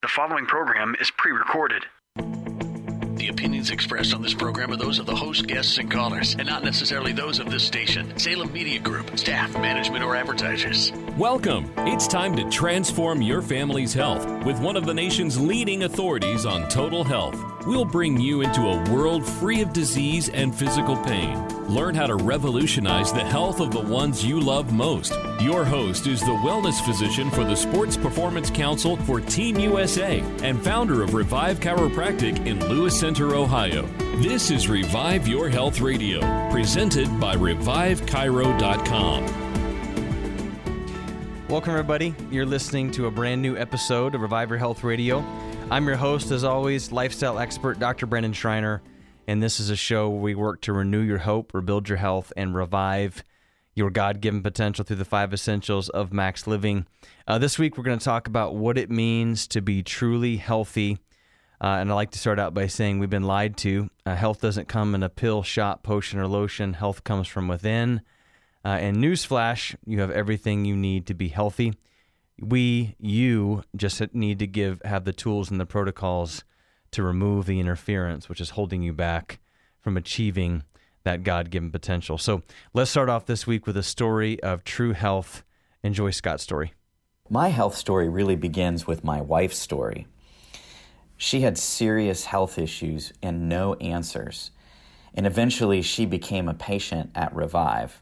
The following program is pre recorded. The opinions expressed on this program are those of the host, guests, and callers, and not necessarily those of this station, Salem Media Group, staff, management, or advertisers. Welcome. It's time to transform your family's health with one of the nation's leading authorities on total health. We'll bring you into a world free of disease and physical pain. Learn how to revolutionize the health of the ones you love most. Your host is the wellness physician for the Sports Performance Council for Team USA and founder of Revive Chiropractic in Lewis Center, Ohio. This is Revive Your Health Radio, presented by ReviveChiro.com. Welcome, everybody. You're listening to a brand new episode of Revive Your Health Radio. I'm your host, as always, lifestyle expert Dr. Brendan Schreiner, and this is a show where we work to renew your hope, rebuild your health, and revive your God given potential through the five essentials of max living. Uh, this week, we're going to talk about what it means to be truly healthy. Uh, and I like to start out by saying we've been lied to. Uh, health doesn't come in a pill, shot, potion, or lotion. Health comes from within. Uh, and newsflash, you have everything you need to be healthy. We you just need to give have the tools and the protocols to remove the interference which is holding you back from achieving that god-given potential. So let's start off this week with a story of true health. Enjoy scott's story. My health story really begins with my wife's story. She had serious health issues and no answers and eventually she became a patient at revive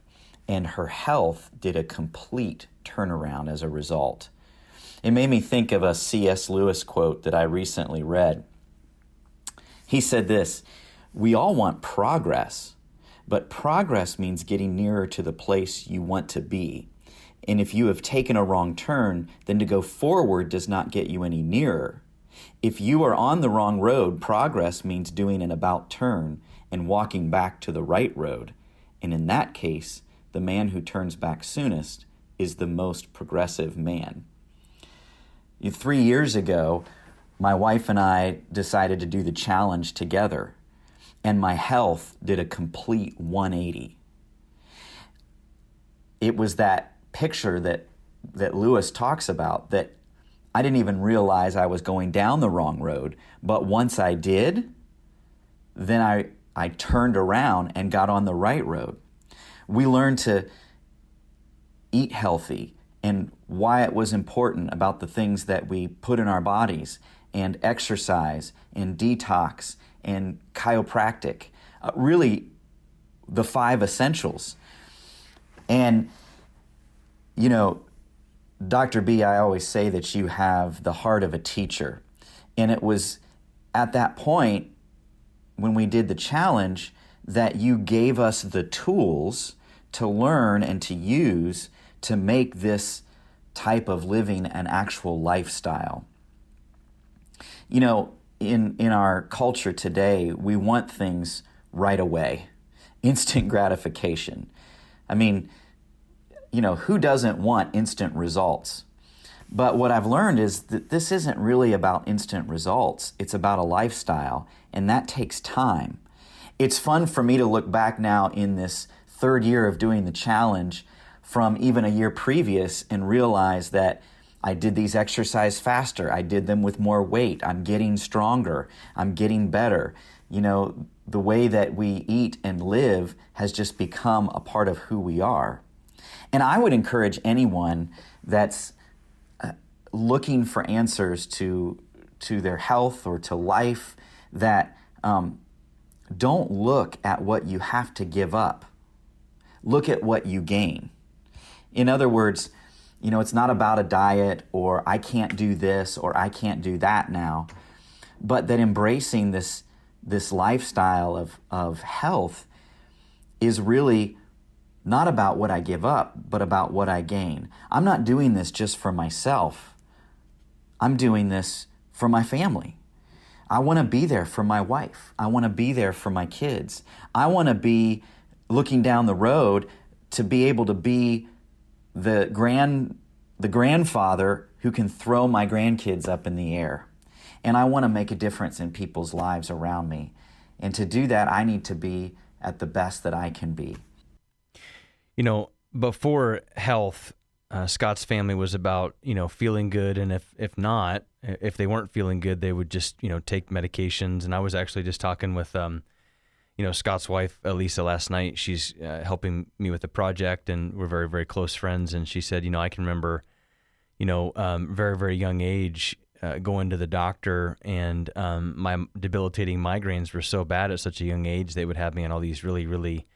and her health did a complete turnaround as a result. It made me think of a C.S. Lewis quote that I recently read. He said this We all want progress, but progress means getting nearer to the place you want to be. And if you have taken a wrong turn, then to go forward does not get you any nearer. If you are on the wrong road, progress means doing an about turn and walking back to the right road. And in that case, the man who turns back soonest is the most progressive man. Three years ago, my wife and I decided to do the challenge together, and my health did a complete 180. It was that picture that, that Lewis talks about that I didn't even realize I was going down the wrong road, but once I did, then I, I turned around and got on the right road. We learned to eat healthy and why it was important about the things that we put in our bodies and exercise and detox and chiropractic. Uh, really, the five essentials. And, you know, Dr. B, I always say that you have the heart of a teacher. And it was at that point when we did the challenge that you gave us the tools to learn and to use to make this type of living an actual lifestyle. You know, in, in our culture today, we want things right away, instant gratification. I mean, you know, who doesn't want instant results? But what I've learned is that this isn't really about instant results. It's about a lifestyle, and that takes time. It's fun for me to look back now in this third year of doing the challenge from even a year previous and realize that I did these exercise faster. I did them with more weight. I'm getting stronger. I'm getting better. You know, the way that we eat and live has just become a part of who we are. And I would encourage anyone that's uh, looking for answers to to their health or to life that um, don't look at what you have to give up. Look at what you gain. In other words, you know, it's not about a diet or I can't do this or I can't do that now, but that embracing this this lifestyle of, of health is really not about what I give up, but about what I gain. I'm not doing this just for myself. I'm doing this for my family. I want to be there for my wife. I want to be there for my kids. I want to be looking down the road to be able to be the grand the grandfather who can throw my grandkids up in the air. And I want to make a difference in people's lives around me. And to do that, I need to be at the best that I can be. You know, before health, uh, Scott's family was about you know feeling good, and if if not, if they weren't feeling good, they would just you know take medications. And I was actually just talking with um, you know Scott's wife Elisa last night. She's uh, helping me with the project, and we're very very close friends. And she said, you know, I can remember, you know, um, very very young age. Uh, going to the doctor and um, my debilitating migraines were so bad at such a young age they would have me on all these really really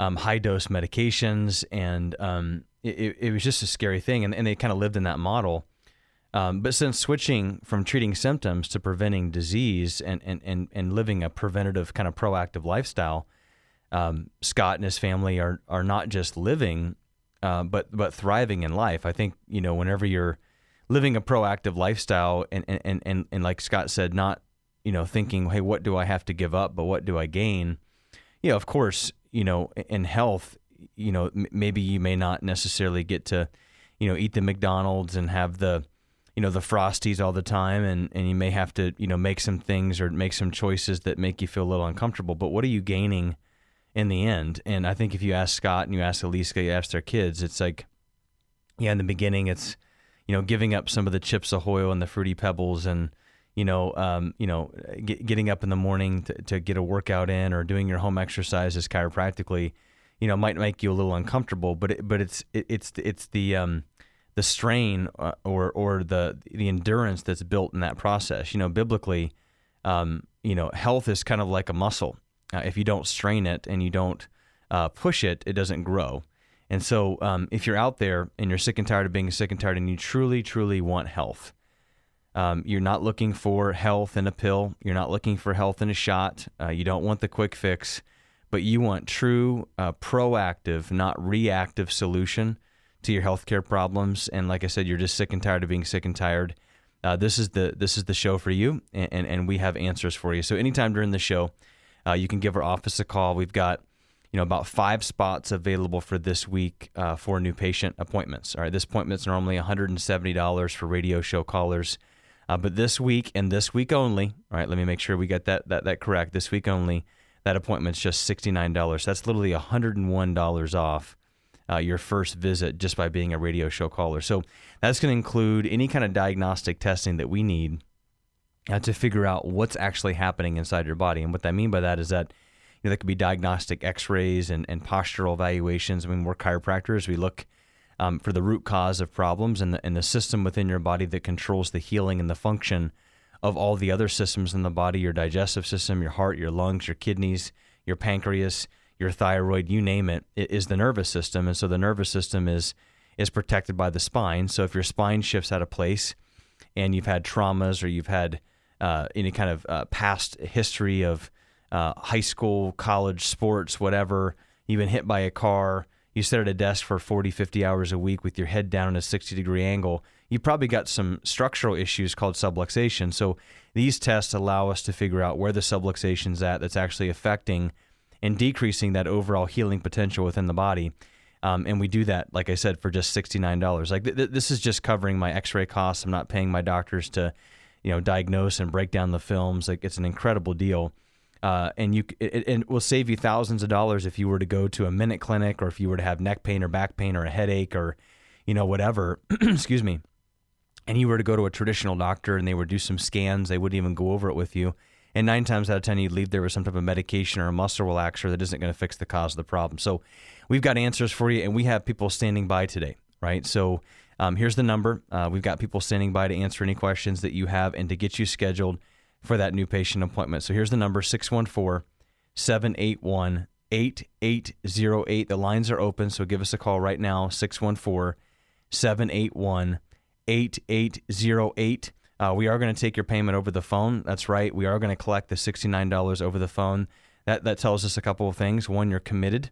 um, high dose medications and um, it, it, was just a scary thing and, and they kind of lived in that model um, but since switching from treating symptoms to preventing disease and, and, and, and living a preventative kind of proactive lifestyle, um, Scott and his family are, are not just living, uh, but, but thriving in life. I think, you know, whenever you're living a proactive lifestyle and, and, and, and like Scott said, not, you know, thinking, hey, what do I have to give up, but what do I gain? You know, of course, you know, in health, you know, maybe you may not necessarily get to, you know, eat the McDonald's and have the, you know the frosties all the time and and you may have to you know make some things or make some choices that make you feel a little uncomfortable but what are you gaining in the end? And i think if you ask scott and you ask elisa you ask their kids it's like yeah in the beginning it's you know giving up some of the chips ahoy and the fruity pebbles and you know um, you know get, getting up in the morning to, to get a workout in or doing your home exercises chiropractically you know might make you a little uncomfortable but it, but it's it, it's it's the um, the strain uh, or or the the endurance that's built in that process. You know, biblically, um, you know, health is kind of like a muscle. Uh, if you don't strain it and you don't uh, push it, it doesn't grow. And so, um, if you're out there and you're sick and tired of being sick and tired, and you truly, truly want health, um, you're not looking for health in a pill. You're not looking for health in a shot. Uh, you don't want the quick fix, but you want true, uh, proactive, not reactive solution to your healthcare problems, and like I said, you're just sick and tired of being sick and tired, uh, this is the this is the show for you, and, and, and we have answers for you. So anytime during the show, uh, you can give our office a call. We've got you know about five spots available for this week uh, for new patient appointments. All right, this appointment's normally $170 for radio show callers. Uh, but this week and this week only, all right, let me make sure we get that, that, that correct. This week only, that appointment's just $69. That's literally $101 off uh, your first visit just by being a radio show caller. So that's going to include any kind of diagnostic testing that we need uh, to figure out what's actually happening inside your body. And what I mean by that is that you know, there could be diagnostic X-rays and, and postural evaluations. I mean, we're chiropractors. We look um, for the root cause of problems and the, and the system within your body that controls the healing and the function of all the other systems in the body: your digestive system, your heart, your lungs, your kidneys, your pancreas your thyroid, you name it, is the nervous system. And so the nervous system is is protected by the spine. So if your spine shifts out of place and you've had traumas or you've had uh, any kind of uh, past history of uh, high school, college, sports, whatever, you've been hit by a car, you sit at a desk for 40, 50 hours a week with your head down in a 60 degree angle, you probably got some structural issues called subluxation. So these tests allow us to figure out where the subluxation is at that's actually affecting and decreasing that overall healing potential within the body. Um, and we do that, like I said, for just sixty nine dollars. Like th- th- this is just covering my X ray costs. I'm not paying my doctors to, you know, diagnose and break down the films. Like it's an incredible deal, uh, and you it, it will save you thousands of dollars if you were to go to a minute clinic or if you were to have neck pain or back pain or a headache or, you know, whatever. excuse me, and you were to go to a traditional doctor and they would do some scans. They wouldn't even go over it with you and nine times out of ten you'd leave there with some type of medication or a muscle relaxer that isn't going to fix the cause of the problem. So we've got answers for you, and we have people standing by today, right? So um, here's the number. Uh, we've got people standing by to answer any questions that you have and to get you scheduled for that new patient appointment. So here's the number 614 781 8808. The lines are open, so give us a call right now 614 781 8808. Uh, we are going to take your payment over the phone. That's right. We are going to collect the $69 over the phone. That, that tells us a couple of things. One, you're committed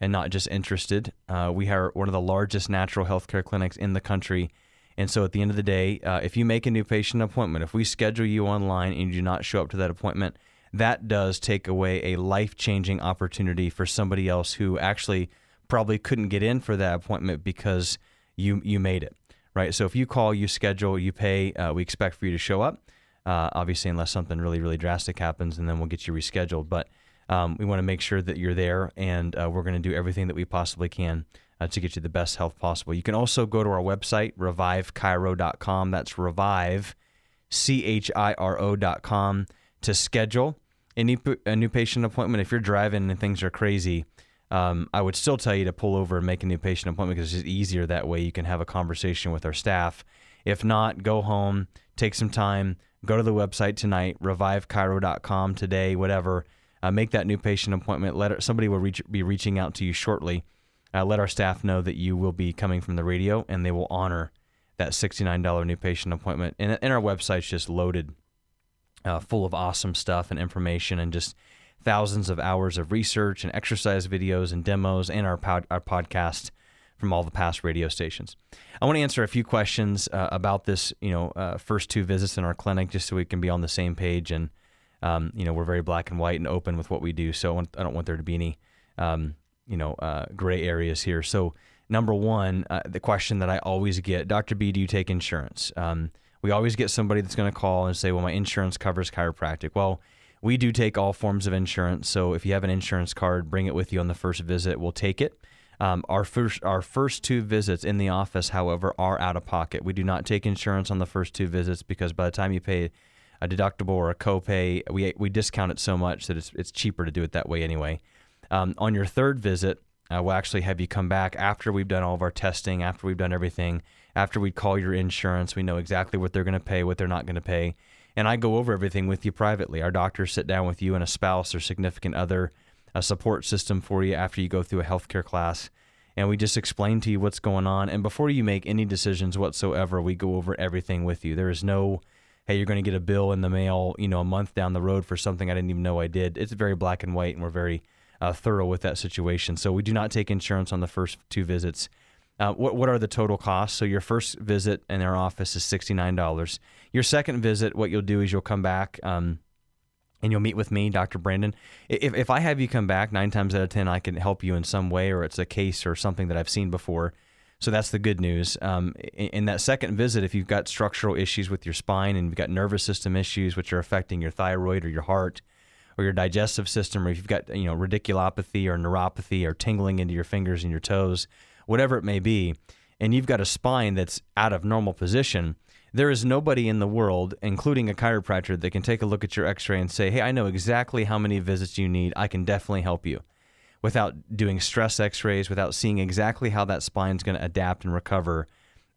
and not just interested. Uh, we are one of the largest natural healthcare clinics in the country. And so at the end of the day, uh, if you make a new patient appointment, if we schedule you online and you do not show up to that appointment, that does take away a life changing opportunity for somebody else who actually probably couldn't get in for that appointment because you, you made it right? So if you call, you schedule, you pay, uh, we expect for you to show up. Uh, obviously, unless something really, really drastic happens, and then we'll get you rescheduled. But um, we want to make sure that you're there, and uh, we're going to do everything that we possibly can uh, to get you the best health possible. You can also go to our website, revivechiro.com. That's revive, chiro.com to schedule a new, a new patient appointment. If you're driving and things are crazy, um, I would still tell you to pull over and make a new patient appointment because it's easier that way. You can have a conversation with our staff. If not, go home, take some time, go to the website tonight, revivechiro.com today, whatever. Uh, make that new patient appointment. Let somebody will reach, be reaching out to you shortly. Uh, let our staff know that you will be coming from the radio, and they will honor that $69 new patient appointment. And, and our website's just loaded, uh, full of awesome stuff and information, and just thousands of hours of research and exercise videos and demos, and our pod, our podcast from all the past radio stations. I want to answer a few questions uh, about this, you know, uh, first two visits in our clinic, just so we can be on the same page. And um, you know, we're very black and white and open with what we do. So I don't want there to be any, um, you know, uh, gray areas here. So number one, uh, the question that I always get, Dr. B, do you take insurance? Um, we always get somebody that's going to call and say, well, my insurance covers chiropractic. Well, we do take all forms of insurance. So if you have an insurance card, bring it with you on the first visit. We'll take it. Um, our first our first two visits in the office, however, are out of pocket. We do not take insurance on the first two visits because by the time you pay a deductible or a copay, we we discount it so much that it's it's cheaper to do it that way anyway. Um, on your third visit, uh, we'll actually have you come back after we've done all of our testing, after we've done everything, after we call your insurance. We know exactly what they're going to pay, what they're not going to pay, and I go over everything with you privately. Our doctors sit down with you and a spouse or significant other a support system for you after you go through a healthcare class. And we just explain to you what's going on. And before you make any decisions whatsoever, we go over everything with you. There is no, hey, you're going to get a bill in the mail, you know, a month down the road for something I didn't even know I did. It's very black and white, and we're very uh, thorough with that situation. So we do not take insurance on the first two visits. Uh, what what are the total costs? So your first visit in our office is sixty nine dollars. Your second visit, what you'll do is you'll come back. Um, and you'll meet with me, Dr. Brandon. If, if I have you come back nine times out of 10, I can help you in some way, or it's a case or something that I've seen before. So that's the good news. Um, in, in, that second visit, if you've got structural issues with your spine and you've got nervous system issues which are affecting your thyroid or your heart or your digestive system, or if you've got you know radiculopathy or neuropathy or tingling into your fingers and your toes, whatever it may be, and you've got a spine that's out of normal position, there is nobody in the world, including a chiropractor, that can take a look at your x ray and say, hey, I know exactly how many visits you need. I can definitely help you without doing stress x rays, without seeing exactly how that spine is going to adapt and recover,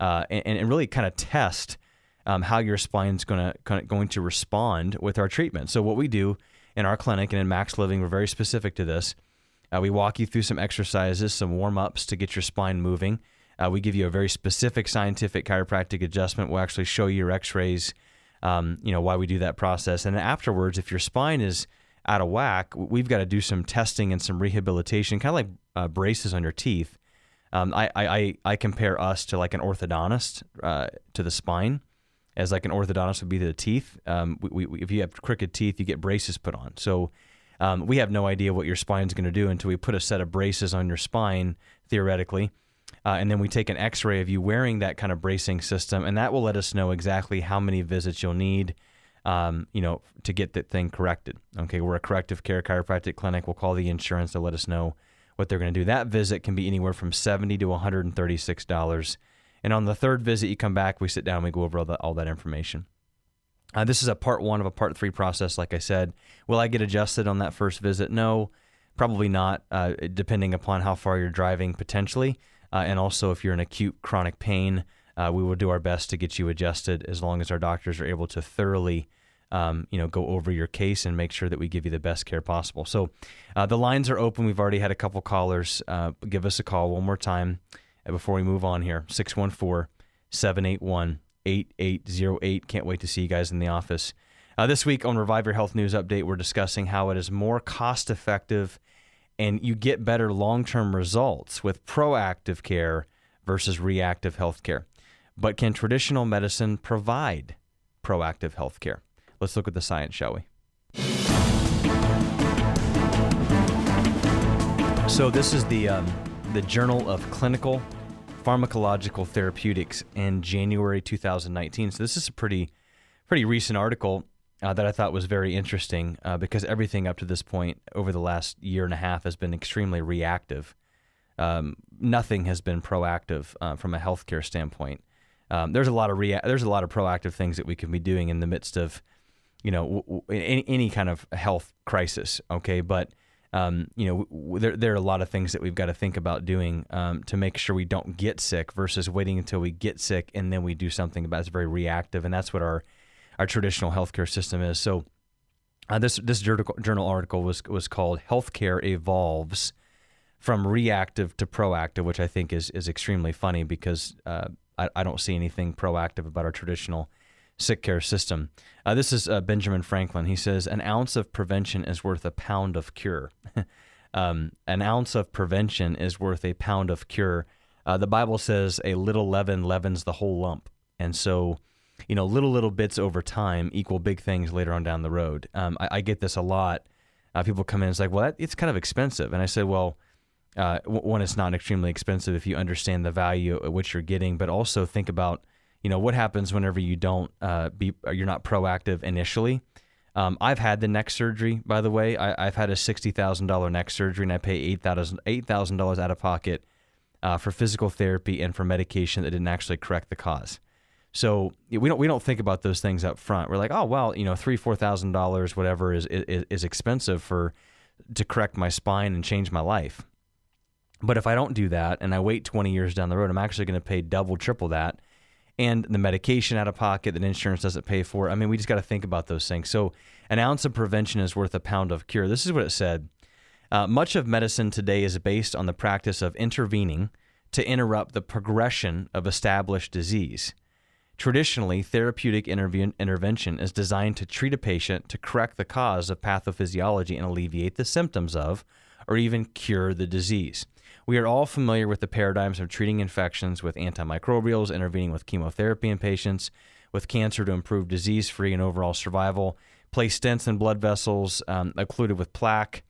uh, and, and, really kind of test um, how your spine's going to going to respond with our treatment. So what we do in our clinic and in Max Living, we're very specific to this. Uh, we walk you through some exercises, some warm ups to get your spine moving. Uh, we give you a very specific scientific chiropractic adjustment. We'll actually show you your X-rays, um, you know, why we do that process. And afterwards, if your spine is out of whack, we've got to do some testing and some rehabilitation, kind of like uh, braces on your teeth. Um, I, I, I compare us to like an orthodontist uh, to the spine, as like an orthodontist would be to the teeth. Um, we, we, if you have crooked teeth, you get braces put on. So um, we have no idea what your spine's going to do until we put a set of braces on your spine, theoretically. Uh, and then we take an x-ray of you wearing that kind of bracing system and that will let us know exactly how many visits you'll need um, you know to get that thing corrected. Okay we're a corrective care chiropractic clinic. We'll call the insurance to let us know what they're going to do. That visit can be anywhere from 70 to 136 dollars. And on the third visit you come back we sit down we go over all, all that information uh, this is a part one of a part three process like i said will i get adjusted on that first visit no probably not uh, depending upon how far you're driving potentially uh, and also, if you're in acute chronic pain, uh, we will do our best to get you adjusted as long as our doctors are able to thoroughly. Um, you know, go over your case and make sure that we give you the best care possible. So, uh, the lines are open. We've already had a couple callers. Uh, give us a call one more time before we move on here 614 781 8808. Can't wait to see you guys in the office. Uh, this week on Revive Your Health News Update, we're discussing how it is more cost effective and you get better long term results with proactive care versus reactive health care. But can traditional medicine provide proactive health care? Let's look at the science, shall we? So, this is the, um, the Journal of Clinical Pharmacological Therapeutics in January 2019. So, this is a pretty, pretty recent article uh, that I thought was very interesting uh, because everything up to this point over the last year and a half has been extremely reactive. Um, nothing has been proactive uh, from a healthcare standpoint. um, there's a lot of rea- there's a lot of proactive things that we can be doing in the midst of, you know, w- w- any, any kind of health crisis. Okay, but um, you know, w- there there are a lot of things that we've got to think about doing um, to make sure we don't get sick versus waiting until we get sick and then we do something about it. It's very reactive, and that's what our our traditional healthcare system is. So. Uh, this this journal article was was called "Healthcare Evolves from Reactive to Proactive," which I think is is extremely funny because uh, I, I, don't see anything proactive about our traditional sick care system. Uh, this is uh, Benjamin Franklin. He says an ounce of prevention is worth a pound of cure. um, an ounce of prevention is worth a pound of cure. Uh, the Bible says a little leaven leavens the whole lump, and so you know, little little bits over time equal big things later on down the road. Um, I, I, get this a lot. Uh, people come in, and it's like, well, that, it's kind of expensive, and I said, well, uh, one, it's not extremely expensive if you understand the value at which you're getting, but also think about, you know, what happens whenever you don't uh, be, you're not proactive initially. Um, I've had the neck surgery, by the way. I, have had a sixty thousand dollar neck surgery, and I pay eight thousand eight thousand dollars out of pocket uh, for physical therapy and for medication that didn't actually correct the cause. So we don't we don't think about those things up front. We're like, oh well, you know, three four thousand dollars, whatever is, is is expensive for to correct my spine and change my life. But if I don't do that and I wait twenty years down the road, I'm actually going to pay double, triple that, and the medication out of pocket that insurance doesn't pay for. I mean, we just got to think about those things. So an ounce of prevention is worth a pound of cure. This is what it said. Uh, much of medicine today is based on the practice of intervening to interrupt the progression of established disease. Traditionally, therapeutic intervention is designed to treat a patient to correct the cause of pathophysiology and alleviate the symptoms of, or even cure the disease. We are all familiar with the paradigms of treating infections with antimicrobials, intervening with chemotherapy in patients with cancer to improve disease free and overall survival, place stents in blood vessels um, occluded with plaque,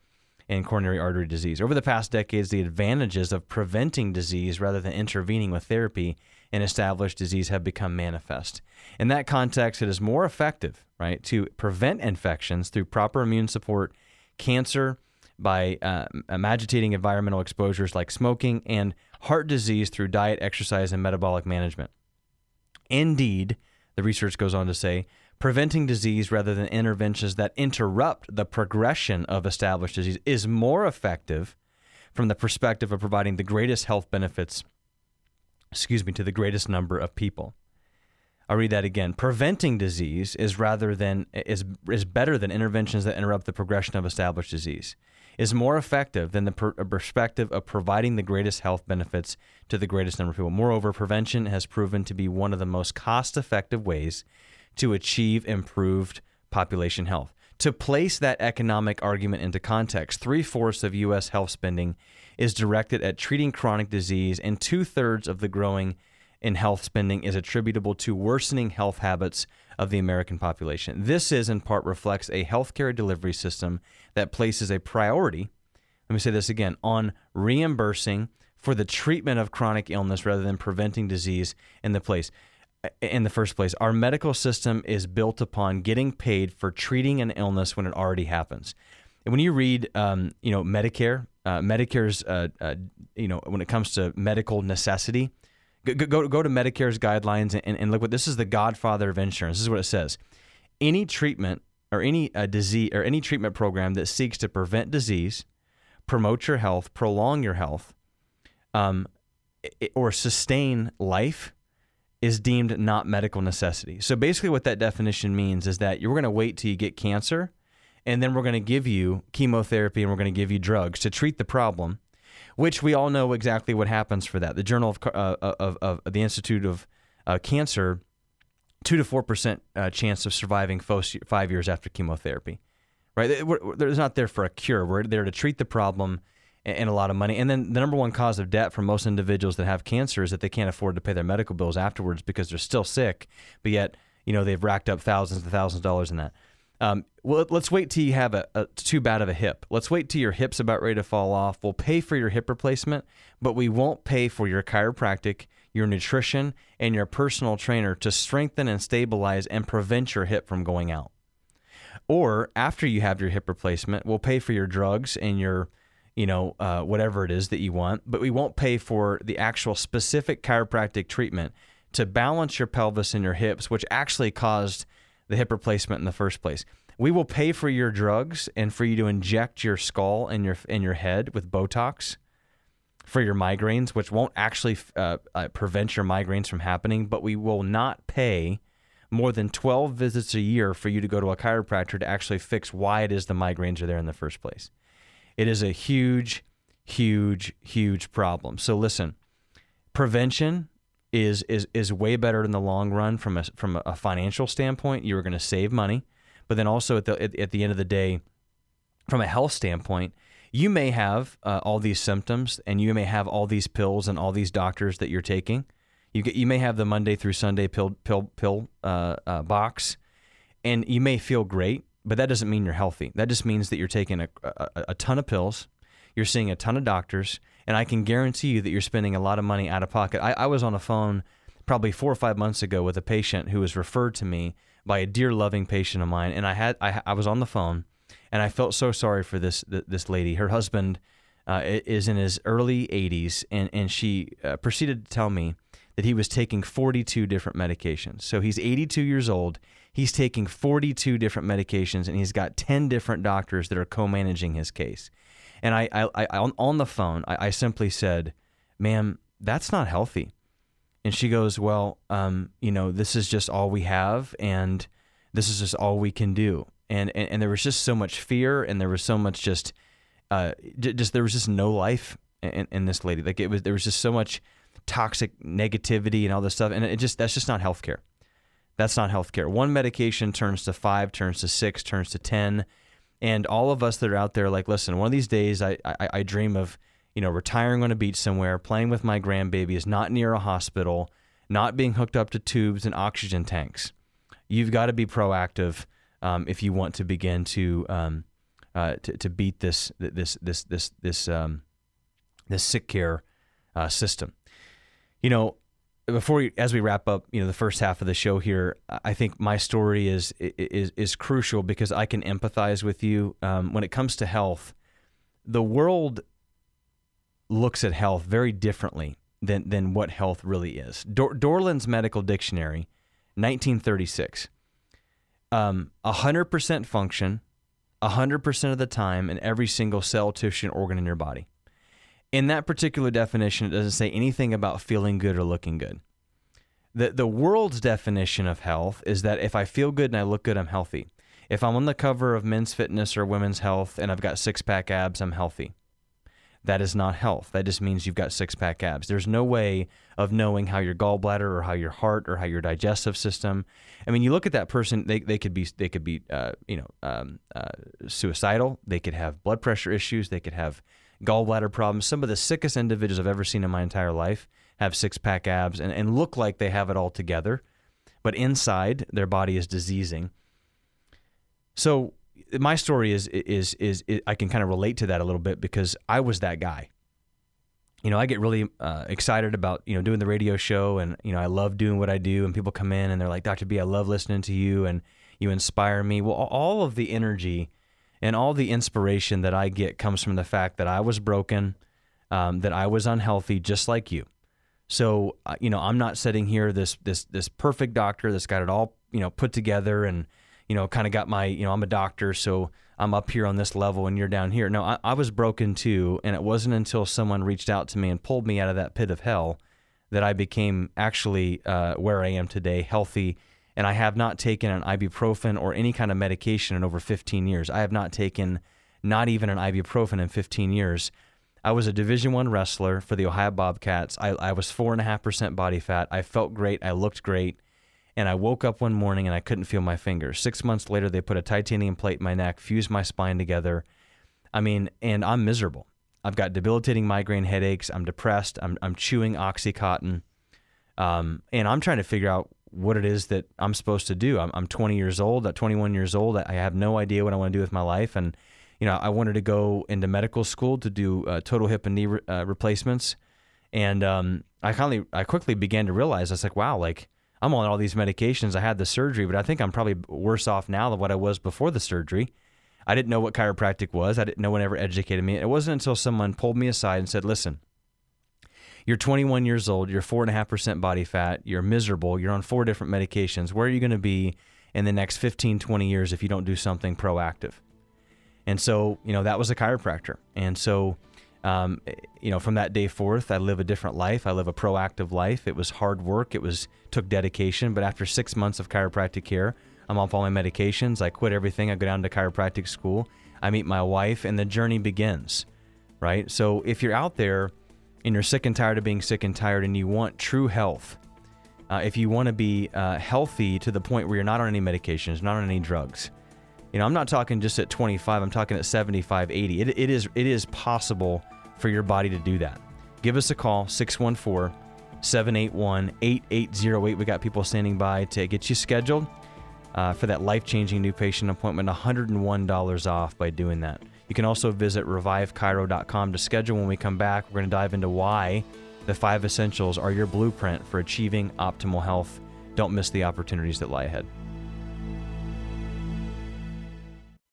and coronary artery disease. Over the past decades, the advantages of preventing disease rather than intervening with therapy in established disease have become manifest. In that context, it is more effective, right, to prevent infections through proper immune support, cancer by uh, agitating environmental exposures like smoking, and heart disease through diet, exercise, and metabolic management. Indeed, the research goes on to say, preventing disease rather than interventions that interrupt the progression of established disease is more effective from the perspective of providing the greatest health benefits excuse me, to the greatest number of people. I'll read that again. Preventing disease is rather than is is better than interventions that interrupt the progression of established disease. Is more effective than the per, perspective of providing the greatest health benefits to the greatest number of people. Moreover, prevention has proven to be one of the most cost-effective ways to achieve improved population health. To place that economic argument into context, three fourths of U.S. health spending is directed at treating chronic disease, and two thirds of the growing in health spending is attributable to worsening health habits of the American population. This is in part reflects a healthcare delivery system that places a priority, let me say this again, on reimbursing for the treatment of chronic illness rather than preventing disease in the place in the first place. Our medical system is built upon getting paid for treating an illness when it already happens. And when you read, um, you know, Medicare, uh, Medicare's, uh, uh, you know, when it comes to medical necessity, go go, go to Medicare's guidelines and, and, look what this is the Godfather of insurance. This is what it says: any treatment or any uh, disease or any treatment program that seeks to prevent disease, promote your health, prolong your health, um, or sustain life is deemed not medical necessity. So basically, what that definition means is that you're going to wait till you get cancer and then we're going to give you chemotherapy and we're going to give you drugs to treat the problem, which we all know exactly what happens for that. The Journal of, uh, of, of, the Institute of uh, Cancer, two to four percent uh, chance of surviving five years after chemotherapy. Right? We're, not there for a cure. We're there to treat the problem and a lot of money. And then the number one cause of debt for most individuals that have cancer is that they can't afford to pay their medical bills afterwards because they're still sick, but yet you know they've racked up thousands and thousands of dollars in that. Um, well, let's wait till you have a, a, too bad of a hip. Let's wait till your hip's about ready to fall off. We'll pay for your hip replacement, but we won't pay for your chiropractic, your nutrition, and your personal trainer to strengthen and stabilize and prevent your hip from going out. Or after you have your hip replacement, we'll pay for your drugs and your, you know, uh, whatever it is that you want, but we won't pay for the actual specific chiropractic treatment to balance your pelvis and your hips, which actually caused the hip replacement in the first place. We will pay for your drugs and for you to inject your skull and your in your head with Botox for your migraines, which won't actually uh, uh, prevent your migraines from happening, but we will not pay more than 12 visits a year for you to go to a chiropractor to actually fix why it is the migraines are there in the first place. It is a huge, huge, huge problem. So listen, prevention is is is way better in the long run from a from a financial standpoint. You are going to save money, but then also at the at, at, the end of the day, from a health standpoint, you may have uh, all these symptoms and you may have all these pills and all these doctors that you're taking. You get you may have the Monday through Sunday pill pill pill uh, uh, box, and you may feel great, but that doesn't mean you're healthy. That just means that you're taking a, a, a ton of pills, you're seeing a ton of doctors, and I can guarantee you that you're spending a lot of money out of pocket. I, I was on a phone probably four or five months ago with a patient who was referred to me by a dear loving patient of mine, and I had I, I was on the phone and I felt so sorry for this this lady. Her husband uh, is in his early 80s, and and she uh, proceeded to tell me that he was taking 42 different medications. So he's 82 years old. He's taking 42 different medications, and he's got 10 different doctors that are co-managing his case. And I, I, I on the phone, I, I simply said, "Ma'am, that's not healthy." And she goes, "Well, um, you know, this is just all we have, and this is just all we can do." and, and, and there was just so much fear and there was so much just uh, just there was just no life in, in this lady like it was there was just so much toxic negativity and all this stuff and it just that's just not healthcare that's not healthcare one medication turns to five turns to six turns to ten and all of us that are out there like listen one of these days I, I, I dream of you know retiring on a beach somewhere playing with my grandbabies not near a hospital not being hooked up to tubes and oxygen tanks you've got to be proactive um, if you want to begin to, um, uh, to to beat this this this this this um, this sick care uh, system. You know, before we, as we wrap up, you know, the first half of the show here, I think my story is is is crucial because I can empathize with you um, when it comes to health. The world looks at health very differently than than what health really is. Dor- Dorland's Medical Dictionary, 1936 um, 100% function 100% of the time in every single cell, tissue, and organ in your body. In that particular definition, it doesn't say anything about feeling good or looking good. The, the world's definition of health is that if I feel good and I look good, I'm healthy. If I'm on the cover of Men's Fitness or Women's Health and I've got six pack abs, I'm healthy. That is not health. That just means you've got six pack abs. There's no way of knowing how your gallbladder or how your heart or how your digestive system. I mean, you look at that person; they, they could be they could be uh, you know um, uh, suicidal. They could have blood pressure issues. They could have gallbladder problems. Some of the sickest individuals I've ever seen in my entire life have six pack abs and, and look like they have it all together, but inside their body is diseasing. So my story is, is, is is I can kind of relate to that a little bit because I was that guy. You know, I get really uh, excited about you know doing the radio show, and you know I love doing what I do. And people come in and they're like, "Dr. B, I love listening to you, and you inspire me." Well, all of the energy and all the inspiration that I get comes from the fact that I was broken, um, that I was unhealthy, just like you. So, uh, you know, I'm not sitting here this this this perfect doctor that's got it all you know put together and you know, kind of got my, you know, I'm a doctor, so I'm up here on this level and you're down here. No, I, I was broken too. And it wasn't until someone reached out to me and pulled me out of that pit of hell that I became actually uh, where I am today, healthy. And I have not taken an ibuprofen or any kind of medication in over 15 years. I have not taken not even an ibuprofen in 15 years. I was a Division One wrestler for the Ohio Bobcats. I, I was four and a half percent body fat. I felt great. I looked great. And I woke up one morning and I couldn't feel my fingers. Six months later, they put a titanium plate in my neck, fused my spine together. I mean, and I'm miserable. I've got debilitating migraine headaches. I'm depressed. I'm, I'm chewing Oxycontin. Um, and I'm trying to figure out what it is that I'm supposed to do. I'm, I'm 20 years old, at 21 years old. I have no idea what I want to do with my life. And, you know, I wanted to go into medical school to do uh, total hip and knee re- uh, replacements. And um, I finally, I quickly began to realize, I was like, wow, like I'm on all these medications. I had the surgery, but I think I'm probably worse off now than what I was before the surgery. I didn't know what chiropractic was. I didn't. No one ever educated me. It wasn't until someone pulled me aside and said, "Listen, You're 21 years old, you're 4.5% body fat, you're miserable, you're on four different medications. Where are you going to be in the next 15, 20 years if you don't do something proactive? And so, you know, that was a chiropractor. And so, um, you know, from that day forth, I live a different life. I live a proactive life. It was hard work. It was took dedication. But after six months of chiropractic care, I'm off all my medications. I quit everything. I go down to chiropractic school. I meet my wife, and the journey begins. Right. So if you're out there and you're sick and tired of being sick and tired, and you want true health, uh, if you want to be uh, healthy to the point where you're not on any medications, not on any drugs, you know, I'm not talking just at 25. I'm talking at 75, 80. It, it is it is possible for your body to do that. Give us a call 614 781 8808. We got people standing by to get you scheduled uh, for that life changing new patient appointment. $101 off by doing that. You can also visit revivechiro.com to schedule when we come back. We're going to dive into why the five essentials are your blueprint for achieving optimal health. Don't miss the opportunities that lie ahead.